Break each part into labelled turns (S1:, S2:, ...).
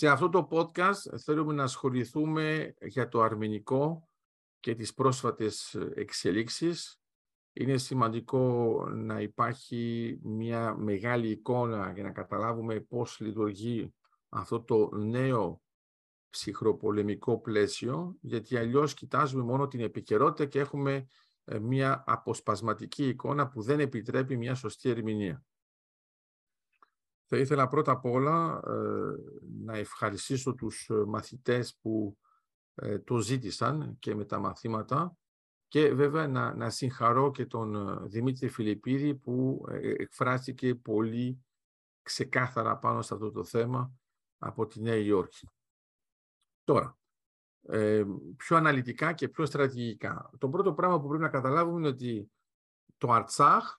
S1: Σε αυτό το podcast θέλουμε να ασχοληθούμε για το αρμενικό και τις πρόσφατες εξελίξεις. Είναι σημαντικό να υπάρχει μια μεγάλη εικόνα για να καταλάβουμε πώς λειτουργεί αυτό το νέο ψυχροπολεμικό πλαίσιο, γιατί αλλιώς κοιτάζουμε μόνο την επικαιρότητα και έχουμε ε, μια αποσπασματική εικόνα που δεν επιτρέπει μια σωστή ερμηνεία. Θα ήθελα πρώτα απ' όλα ε, να ευχαριστήσω τους ε, μαθητές που το ζήτησαν και με τα μαθήματα και βέβαια να, να συγχαρώ και τον Δημήτρη Φιλιππίδη που εκφράστηκε πολύ ξεκάθαρα πάνω σε αυτό το θέμα από τη Νέα Υόρκη. Τώρα, ε, πιο αναλυτικά και πιο στρατηγικά. Το πρώτο πράγμα που πρέπει να καταλάβουμε είναι ότι το Αρτσάχ,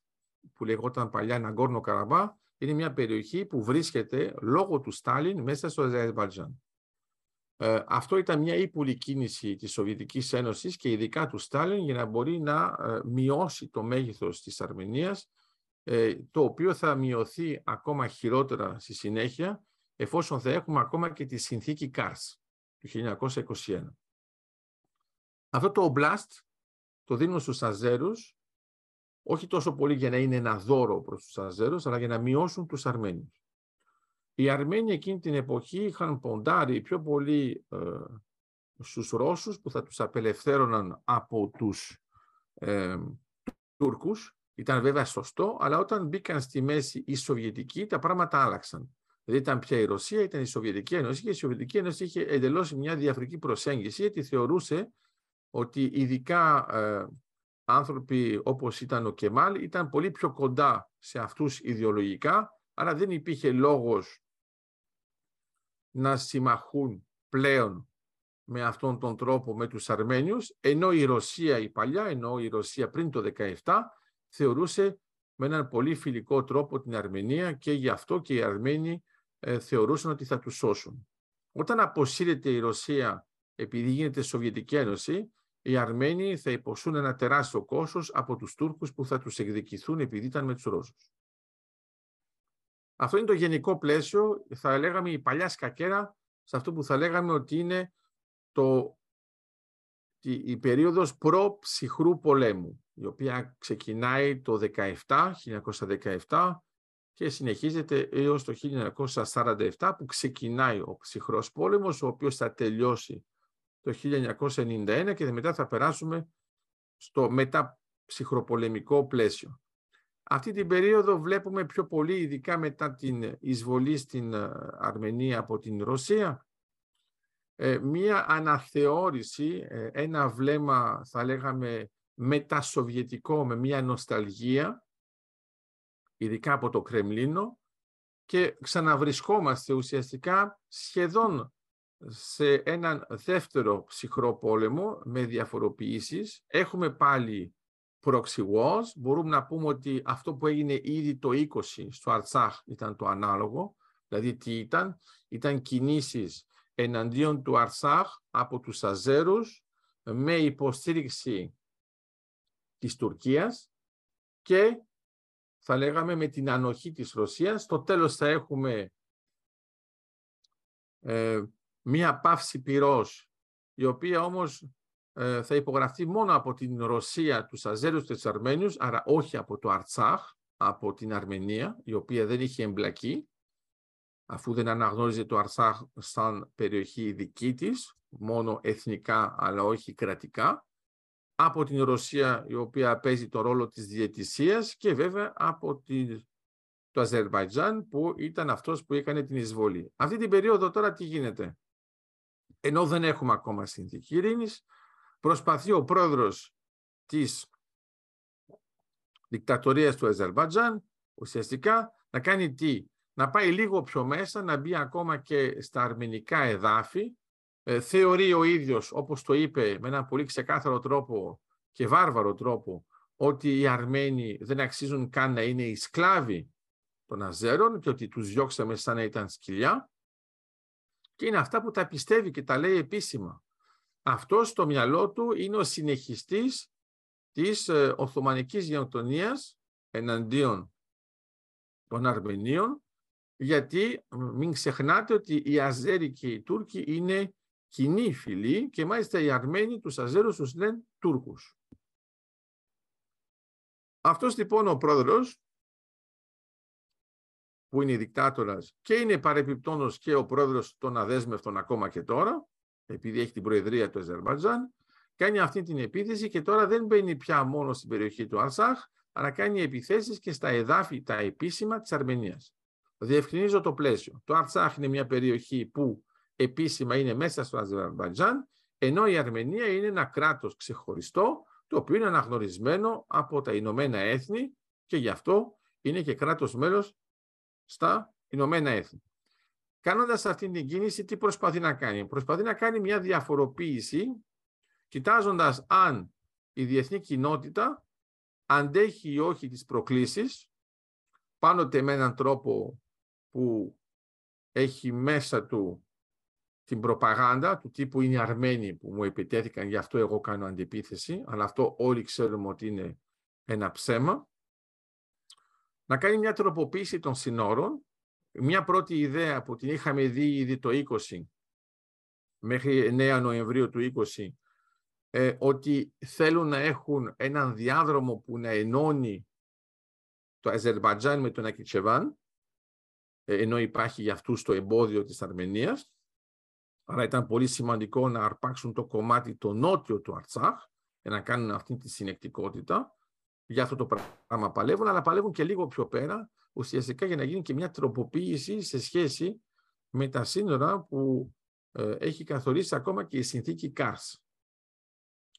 S1: που λεγόταν παλιά Ναγκόρνο Καραμπά, είναι μια περιοχή που βρίσκεται λόγω του Στάλιν μέσα στο Αζερβαϊτζάν. Ε, αυτό ήταν μια ύπουλη κίνηση της Σοβιετικής Ένωσης και ειδικά του Στάλιν για να μπορεί να ε, μειώσει το μέγεθος της Αρμενίας, ε, το οποίο θα μειωθεί ακόμα χειρότερα στη συνέχεια, εφόσον θα έχουμε ακόμα και τη συνθήκη Κάρς του 1921. Αυτό το Oblast το δίνουν στους Αζέρους όχι τόσο πολύ για να είναι ένα δώρο προς τους Αζέρους, αλλά για να μειώσουν τους Αρμένιους. Οι Αρμένοι εκείνη την εποχή είχαν ποντάρει πιο πολύ ε, στους Ρώσους που θα τους απελευθέρωναν από τους ε, Τούρκους. Ήταν βέβαια σωστό, αλλά όταν μπήκαν στη μέση οι Σοβιετικοί τα πράγματα άλλαξαν. Δηλαδή ήταν πια η Ρωσία, ήταν η Σοβιετική Ένωση και η Σοβιετική Ένωση είχε εντελώς μια διαφορετική προσέγγιση γιατί θεωρούσε ότι ειδικά ε, άνθρωποι όπως ήταν ο Κεμάλ ήταν πολύ πιο κοντά σε αυτούς ιδεολογικά, άρα δεν υπήρχε λόγος να συμμαχούν πλέον με αυτόν τον τρόπο με τους Αρμένιους, ενώ η Ρωσία η παλιά, ενώ η Ρωσία πριν το 17 θεωρούσε με έναν πολύ φιλικό τρόπο την Αρμενία και γι' αυτό και οι Αρμένοι ε, θεωρούσαν ότι θα τους σώσουν. Όταν αποσύρεται η Ρωσία επειδή γίνεται Σοβιετική Ένωση, οι Αρμένοι θα υποσούν ένα τεράστιο κόστος από τους Τούρκους που θα τους εκδικηθούν επειδή ήταν με τους Ρώσους. Αυτό είναι το γενικό πλαίσιο, θα λέγαμε η παλιά σκακέρα, σε αυτό που θα λέγαμε ότι είναι το, η περίοδος προ-ψυχρού πολέμου, η οποία ξεκινάει το 17, 1917, και συνεχίζεται έως το 1947 που ξεκινάει ο ψυχρός πόλεμος, ο οποίος θα τελειώσει το 1991 και μετά θα περάσουμε στο μεταψυχροπολεμικό πλαίσιο. Αυτή την περίοδο βλέπουμε πιο πολύ, ειδικά μετά την εισβολή στην ε, Αρμενία από την Ρωσία, ε, μία αναθεώρηση, ε, ένα βλέμμα θα λέγαμε μετασοβιετικό με μία νοσταλγία ειδικά από το Κρεμλίνο και ξαναβρισκόμαστε ουσιαστικά σχεδόν σε έναν δεύτερο ψυχρό πόλεμο με διαφοροποιήσεις. Έχουμε πάλι proxy wars. Μπορούμε να πούμε ότι αυτό που έγινε ήδη το 20 στο Αρτσάχ ήταν το ανάλογο. Δηλαδή τι ήταν; Ήταν κινήσεις εναντίον του Αρτσάχ από τους Αζέρους με υποστήριξη της Τουρκίας και θα λέγαμε με την ανοχή της Ρωσίας. Στο τέλος θα έχουμε ε, μία πάυση πυρός, η οποία όμως ε, θα υπογραφεί μόνο από την Ρωσία, τους Αζέρους και τους Αρμένιους, άρα όχι από το Αρτσάχ, από την Αρμενία, η οποία δεν είχε εμπλακεί, αφού δεν αναγνώριζε το Αρτσάχ σαν περιοχή δική της, μόνο εθνικά αλλά όχι κρατικά από την Ρωσία η οποία παίζει το ρόλο της διαιτησίας και βέβαια από τη, το Αζερβαϊτζάν που ήταν αυτός που έκανε την εισβολή. Αυτή την περίοδο τώρα τι γίνεται; Ενώ δεν έχουμε ακόμα συνθήκη ειρήνης, προσπαθεί ο πρόεδρος της δικτατορίας του Αζερβαϊτζάν ουσιαστικά να κάνει τι, να πάει λίγο πιο μέσα, να μπει ακόμα και στα αρμενικά εδάφη ε, θεωρεί ο ίδιος, όπως το είπε με έναν πολύ ξεκάθαρο τρόπο και βάρβαρο τρόπο, ότι οι Αρμένοι δεν αξίζουν καν να είναι οι σκλάβοι των Αζέρων και ότι τους διώξαμε σαν να ήταν σκυλιά. Και είναι αυτά που τα πιστεύει και τα λέει επίσημα. Αυτός στο μυαλό του είναι ο συνεχιστής της ε, Οθωμανικής γενοκτονίας εναντίον των Αρμενίων γιατί μην ξεχνάτε ότι οι Αζέροι και οι Τούρκοι είναι κοινοί φίλοι και μάλιστα οι Αρμένοι τους Αζέρους τους λένε Τούρκους. Αυτός λοιπόν ο πρόεδρος που είναι δικτάτορας και είναι παρεπιπτόνος και ο πρόεδρος των αδέσμευτων ακόμα και τώρα, επειδή έχει την προεδρία του Αζερβαϊτζάν, κάνει αυτή την επίθεση και τώρα δεν μπαίνει πια μόνο στην περιοχή του Αρσάχ, αλλά κάνει επιθέσεις και στα εδάφη τα επίσημα της Αρμενίας. Διευκρινίζω το πλαίσιο. Το Αρσάχ είναι μια περιοχή που επίσημα είναι μέσα στο Αζερβαϊτζάν, ενώ η Αρμενία είναι ένα κράτος ξεχωριστό, το οποίο είναι αναγνωρισμένο από τα Ηνωμένα Έθνη και γι' αυτό είναι και κράτος μέλος στα Ηνωμένα Έθνη. Κάνοντας αυτή την κίνηση, τι προσπαθεί να κάνει; Προσπαθεί να κάνει μια διαφοροποίηση, κοιτάζοντας αν η διεθνή κοινότητα αντέχει ή όχι τις προκλήσεις, πάντοτε με έναν τρόπο που έχει μέσα του την προπαγάνδα του τύπου είναι οι Αρμένοι που μου επιτέθηκαν, γι' αυτό εγώ κάνω αντιπίθεση, αλλά αυτό όλοι ξέρουμε ότι είναι ένα ψέμα να κάνει μια τροποποίηση των συνόρων. Μια πρώτη ιδέα που την είχαμε δει ήδη το 20 μέχρι 9 Νοεμβρίου του 20 ε, ότι θέλουν να έχουν έναν διάδρομο που να ενώνει το Αζερβατζάν με τον Ακιτσεβάν ε, ενώ υπάρχει για αυτούς το εμπόδιο της Αρμενίας. Άρα ήταν πολύ σημαντικό να αρπάξουν το κομμάτι το νότιο του Αρτσάχ για να κάνουν αυτή τη συνεκτικότητα για αυτό το πράγμα παλεύουν, αλλά παλεύουν και λίγο πιο πέρα, ουσιαστικά για να γίνει και μια τροποποίηση σε σχέση με τα σύνορα που ε, έχει καθορίσει ακόμα και η συνθήκη ΚΑΡΣ.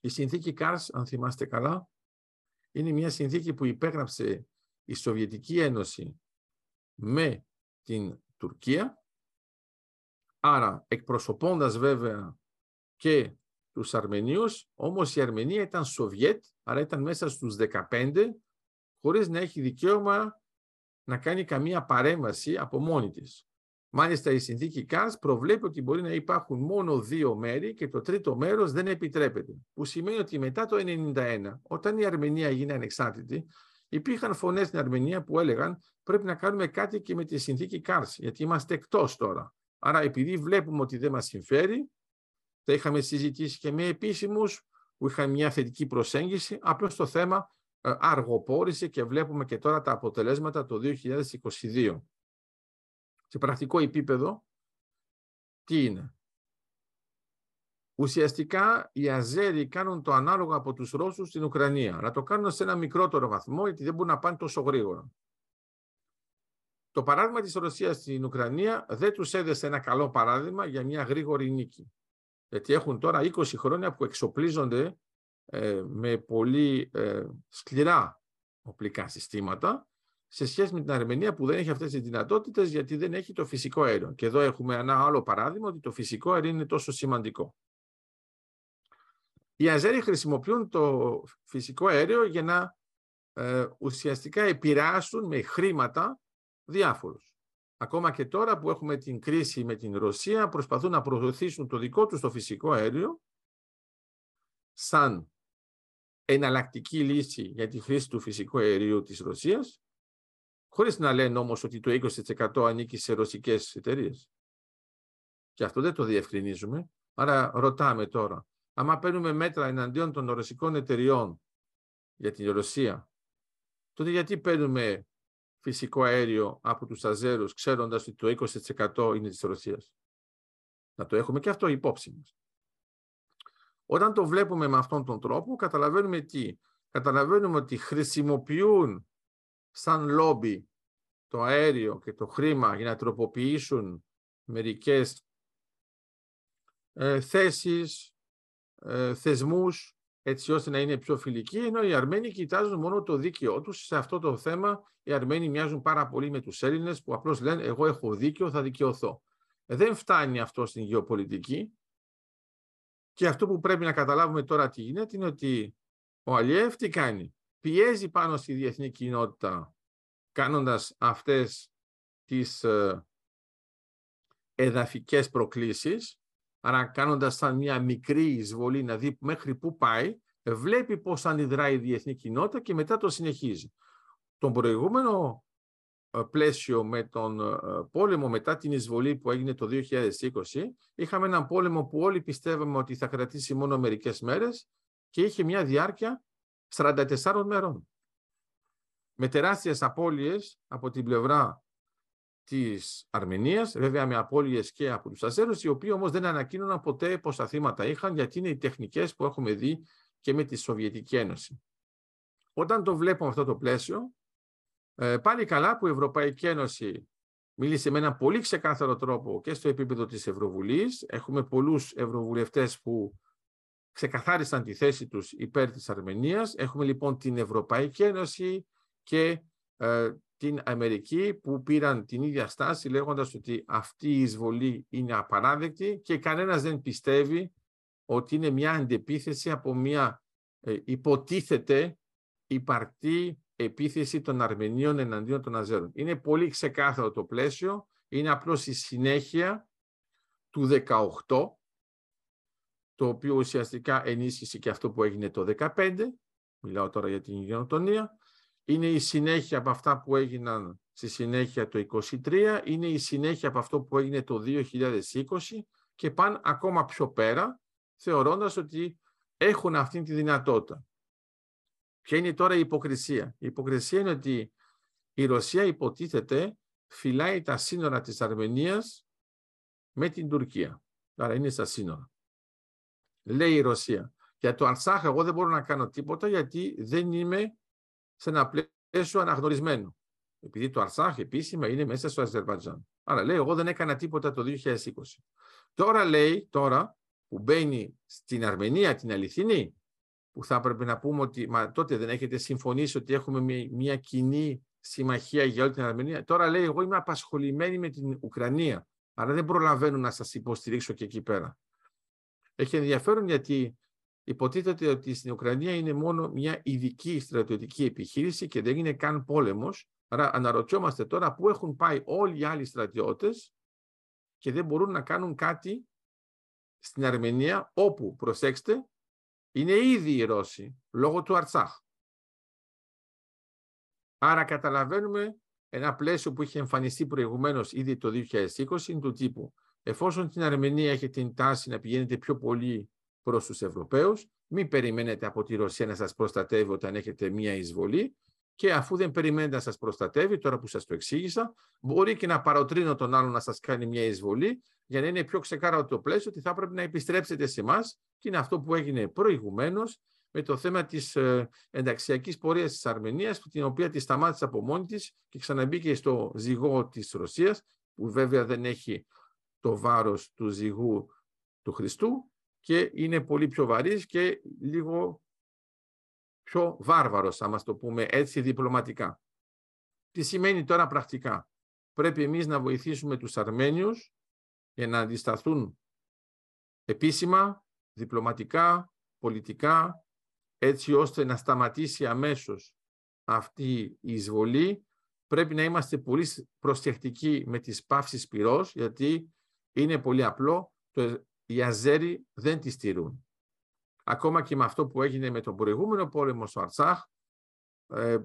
S1: Η συνθήκη ΚΑΡΣ, αν θυμάστε καλά, είναι μια συνθήκη που υπέγραψε η Σοβιετική Ένωση με την Τουρκία, άρα εκπροσωπώντας βέβαια και τους Αρμενίους, όμως η Αρμενία ήταν Σοβιέτ, άρα ήταν μέσα στους 15, χωρίς να έχει δικαίωμα να κάνει καμία παρέμβαση από μόνη της. Μάλιστα η συνθήκη ΚΑΣ προβλέπει ότι μπορεί να υπάρχουν μόνο δύο μέρη και το τρίτο μέρος δεν επιτρέπεται. Που σημαίνει ότι μετά το 1991, όταν η Αρμενία έγινε ανεξάρτητη, υπήρχαν φωνές στην Αρμενία που έλεγαν πρέπει να κάνουμε κάτι και με τη συνθήκη ΚΑΡΣ, γιατί είμαστε εκτός τώρα. Άρα επειδή βλέπουμε ότι δεν μας συμφέρει, τα είχαμε συζητήσει και με επίσημους που είχαν μια θετική προσέγγιση. Απλώς το θέμα ε, αργοπόρησε και βλέπουμε και τώρα τα αποτελέσματα το 2022. Σε πρακτικό επίπεδο, τι είναι; Ουσιαστικά οι Αζέροι κάνουν το ανάλογο από τους Ρώσους στην Ουκρανία, αλλά το κάνουν σε ένα μικρότερο βαθμό γιατί δεν μπορούν να πάνε τόσο γρήγορα. Το παράδειγμα της Ρωσίας στην Ουκρανία δεν τους έδεσε ένα καλό παράδειγμα για μια γρήγορη νίκη γιατί έχουν τώρα 20 χρόνια που εξοπλίζονται ε, με πολύ ε, σκληρά οπλικά συστήματα σε σχέση με την Αρμενία που δεν έχει αυτές τις δυνατότητες γιατί δεν έχει το φυσικό αέριο. Και εδώ έχουμε ένα άλλο παράδειγμα ότι το φυσικό αέριο είναι τόσο σημαντικό. Οι Αζέροι χρησιμοποιούν το φυσικό αέριο για να ε, ουσιαστικά επηρεάσουν με χρήματα διάφορους ακόμα και τώρα που έχουμε την κρίση με την Ρωσία, προσπαθούν να προωθήσουν το δικό τους το φυσικό αέριο σαν εναλλακτική λύση για τη χρήση του φυσικού αερίου της Ρωσίας, χωρίς να λένε όμως ότι το 20% ανήκει σε ρωσικές εταιρείες. Και αυτό δεν το διευκρινίζουμε. Άρα ρωτάμε τώρα, άμα παίρνουμε μέτρα εναντίον των ρωσικών εταιριών για την Ρωσία, τότε γιατί παίρνουμε φυσικό αέριο από τους Αζέρους, ξέροντας ότι το 20% είναι της Ρωσίας. Να το έχουμε και αυτό υπόψη μας. Όταν το βλέπουμε με αυτόν τον τρόπο, καταλαβαίνουμε τι. Καταλαβαίνουμε ότι χρησιμοποιούν σαν λόμπι το αέριο και το χρήμα για να τροποποιήσουν μερικές ε, θέσεις, ε, θεσμούς έτσι ώστε να είναι πιο φιλικοί, ενώ οι Αρμένοι κοιτάζουν μόνο το δίκαιό τους. Σε αυτό το θέμα οι Αρμένοι μοιάζουν πάρα πολύ με τους Έλληνες που απλώς λένε εγώ έχω δίκιο, θα δικαιωθώ. Ε, δεν φτάνει αυτό στην γεωπολιτική και αυτό που πρέπει να καταλάβουμε τώρα τι γίνεται είναι ότι ο Αλιεύ τι κάνει; Πιέζει πάνω στη διεθνή κοινότητα κάνοντας αυτές τις ε, εδαφικές προκλήσεις Άρα κάνοντας σαν μια μικρή εισβολή να δει μέχρι πού πάει, βλέπει πώς αντιδράει η διεθνή κοινότητα και μετά το συνεχίζει. Τον προηγούμενο ε, πλαίσιο με τον ε, πόλεμο μετά την εισβολή που έγινε το 2020, είχαμε έναν πόλεμο που όλοι πιστεύαμε ότι θα κρατήσει μόνο μερικές μέρες και είχε μια διάρκεια 44 μέρων. Με τεράστιες απώλειες από την πλευρά της Αρμενίας, βέβαια με απώλειες και από τους Αζέρους, οι οποίοι όμως δεν ανακοίνωναν ποτέ πόσα θύματα είχαν, γιατί είναι οι τεχνικές που έχουμε δει και με τη Σοβιετική Ένωση. Όταν το βλέπουμε αυτό το πλαίσιο, ε, πάλι καλά που η Ευρωπαϊκή Ένωση μίλησε με έναν πολύ ξεκάθαρο τρόπο και στο επίπεδο της Ευρωβουλής. Έχουμε πολλούς ευρωβουλευτές που ξεκαθάρισαν τη θέση τους υπέρ της Αρμενίας. Έχουμε λοιπόν την Ευρωπαϊκή Ένωση και ε, την Αμερική που πήραν την ίδια στάση λέγοντας ότι αυτή η εισβολή είναι απαράδεκτη και κανένας δεν πιστεύει ότι είναι μια αντεπίθεση από μια ε, υποτίθεται υπαρτή επίθεση των Αρμενίων εναντίον των Αζέρων. Είναι πολύ ξεκάθαρο το πλαίσιο, είναι απλώς η συνέχεια του 18, το οποίο ουσιαστικά ενίσχυσε και αυτό που έγινε το 15, μιλάω τώρα για την γενοτονία, είναι η συνέχεια από αυτά που έγιναν στη συνέχεια το 23, είναι η συνέχεια από αυτό που έγινε το 2020 και πάνε ακόμα πιο πέρα, θεωρώντας ότι έχουν αυτή τη δυνατότητα. Ποια είναι τώρα η υποκρισία; Η υποκρισία είναι ότι η Ρωσία υποτίθεται φυλάει τα σύνορα της Αρμενίας με την Τουρκία. Άρα είναι στα σύνορα. Λέει η Ρωσία. Για το Αρσάχ εγώ δεν μπορώ να κάνω τίποτα γιατί δεν είμαι σε ένα πλαίσιο αναγνωρισμένο. Επειδή το Αρσάχ επίσημα είναι μέσα στο Αζερβατζάν. Άρα λέει εγώ δεν έκανα τίποτα το 2020. Τώρα λέει, τώρα που μπαίνει στην Αρμενία την αληθινή, που θα έπρεπε να πούμε ότι μα, τότε δεν έχετε συμφωνήσει ότι έχουμε μια, μια κοινή συμμαχία για όλη την Αρμενία. Τώρα λέει εγώ είμαι απασχολημένη με την Ουκρανία, άρα δεν προλαβαίνω να σας υποστηρίξω και εκεί πέρα. Έχει ενδιαφέρον γιατί υποτίθεται ότι στην Ουκρανία είναι μόνο μια ειδική στρατιωτική επιχείρηση και δεν είναι καν πόλεμος. Άρα αναρωτιόμαστε τώρα πού έχουν πάει όλοι οι άλλοι στρατιώτες και δεν μπορούν να κάνουν κάτι στην Αρμενία όπου, προσέξτε, είναι ήδη οι Ρώσοι, λόγω του Αρτσάχ. Άρα καταλαβαίνουμε ένα πλαίσιο που είχε εμφανιστεί προηγουμένως ήδη το 2020 είναι του τύπου εφόσον την Αρμενία έχει την τάση να πηγαίνετε πιο πολύ προς τους Ευρωπαίους, μην περιμένετε από τη Ρωσία να σας προστατεύει όταν έχετε μία εισβολή. Και αφού δεν περιμένετε να σας προστατεύει, τώρα που σας το εξήγησα, μπορεί και να παροτρύνω τον άλλον να σας κάνει μια εισβολή για να είναι πιο ξεκάρα το πλαίσιο ότι θα πρέπει να επιστρέψετε σε εμάς και είναι αυτό που έγινε προηγουμένως με το θέμα της ε, ενταξιακής πορείας της Αρμενίας, την οποία τη σταμάτησε από μόνη της και ξαναμπήκε στο ζυγό της Ρωσίας, που βέβαια δεν έχει το βάρος του ζυγού του Χριστού και είναι πολύ πιο βαρύς και λίγο πιο βάρβαρος, αν το πούμε έτσι διπλωματικά. Τι σημαίνει τώρα πρακτικά; Πρέπει εμείς να βοηθήσουμε τους Αρμένιους για να αντισταθούν επίσημα, διπλωματικά, πολιτικά, έτσι ώστε να σταματήσει αμέσως αυτή η εισβολή. Πρέπει να είμαστε πολύ προσεκτικοί με τις παύσεις πυρός, γιατί είναι πολύ απλό, το, οι Αζέροι δεν τις στηρούν. Ακόμα και με αυτό που έγινε με τον προηγούμενο πόλεμο στο Αρτσάχ, ε,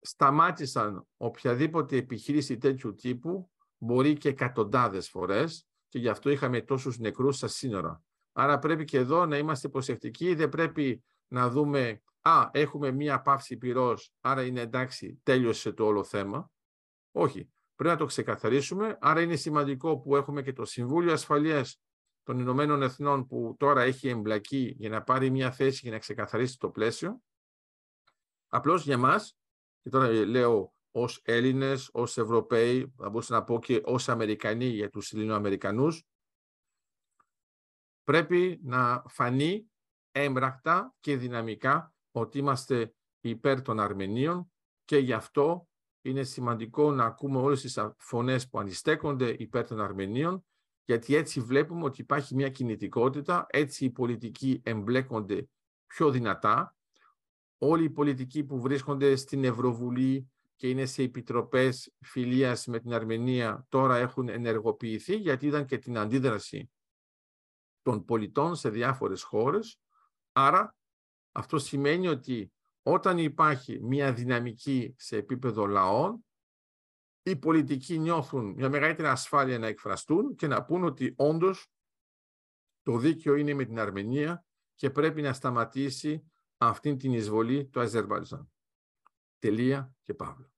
S1: σταμάτησαν οποιαδήποτε επιχείρηση τέτοιου τύπου μπορεί και εκατοντάδες φορές και γι' αυτό είχαμε τόσους νεκρούς στα σύνορα. Άρα πρέπει και εδώ να είμαστε προσεκτικοί, δεν πρέπει να δούμε «Α, έχουμε μία πάυση πυρός, άρα είναι εντάξει, τέλειωσε το όλο θέμα». Όχι, πρέπει να το ξεκαθαρίσουμε, άρα είναι σημαντικό που έχουμε και το Συμβούλιο Ασφαλείας των Ηνωμένων Εθνών που τώρα έχει εμπλακεί για να πάρει μια θέση και να ξεκαθαρίσει το πλαίσιο. Απλώς για μας, και τώρα λέω ως Έλληνες, ως Ευρωπαίοι, θα μπορούσα να πω και ως Αμερικανοί για τους Ελληνοαμερικανούς, πρέπει να φανεί έμπρακτα και δυναμικά ότι είμαστε υπέρ των Αρμενίων και γι' αυτό είναι σημαντικό να ακούμε όλες τις φωνές που αντιστέκονται υπέρ των Αρμενίων, γιατί έτσι βλέπουμε ότι υπάρχει μια κινητικότητα, έτσι οι πολιτικοί εμπλέκονται πιο δυνατά. Όλοι οι πολιτικοί που βρίσκονται στην Ευρωβουλή, και είναι σε επιτροπές φιλίας με την Αρμενία τώρα έχουν ενεργοποιηθεί γιατί είδαν και την αντίδραση των πολιτών σε διάφορες χώρες. Άρα αυτό σημαίνει ότι Όταν υπάρχει μια δυναμική σε επίπεδο λαών, οι πολιτικοί νιώθουν μια μεγαλύτερη ασφάλεια να εκφραστούν και να πούν ότι όντως το δίκαιο είναι με την Αρμενία και πρέπει να σταματήσει αυτή την εισβολή του Αζερβαϊτζάν. Τελεία και παύλα.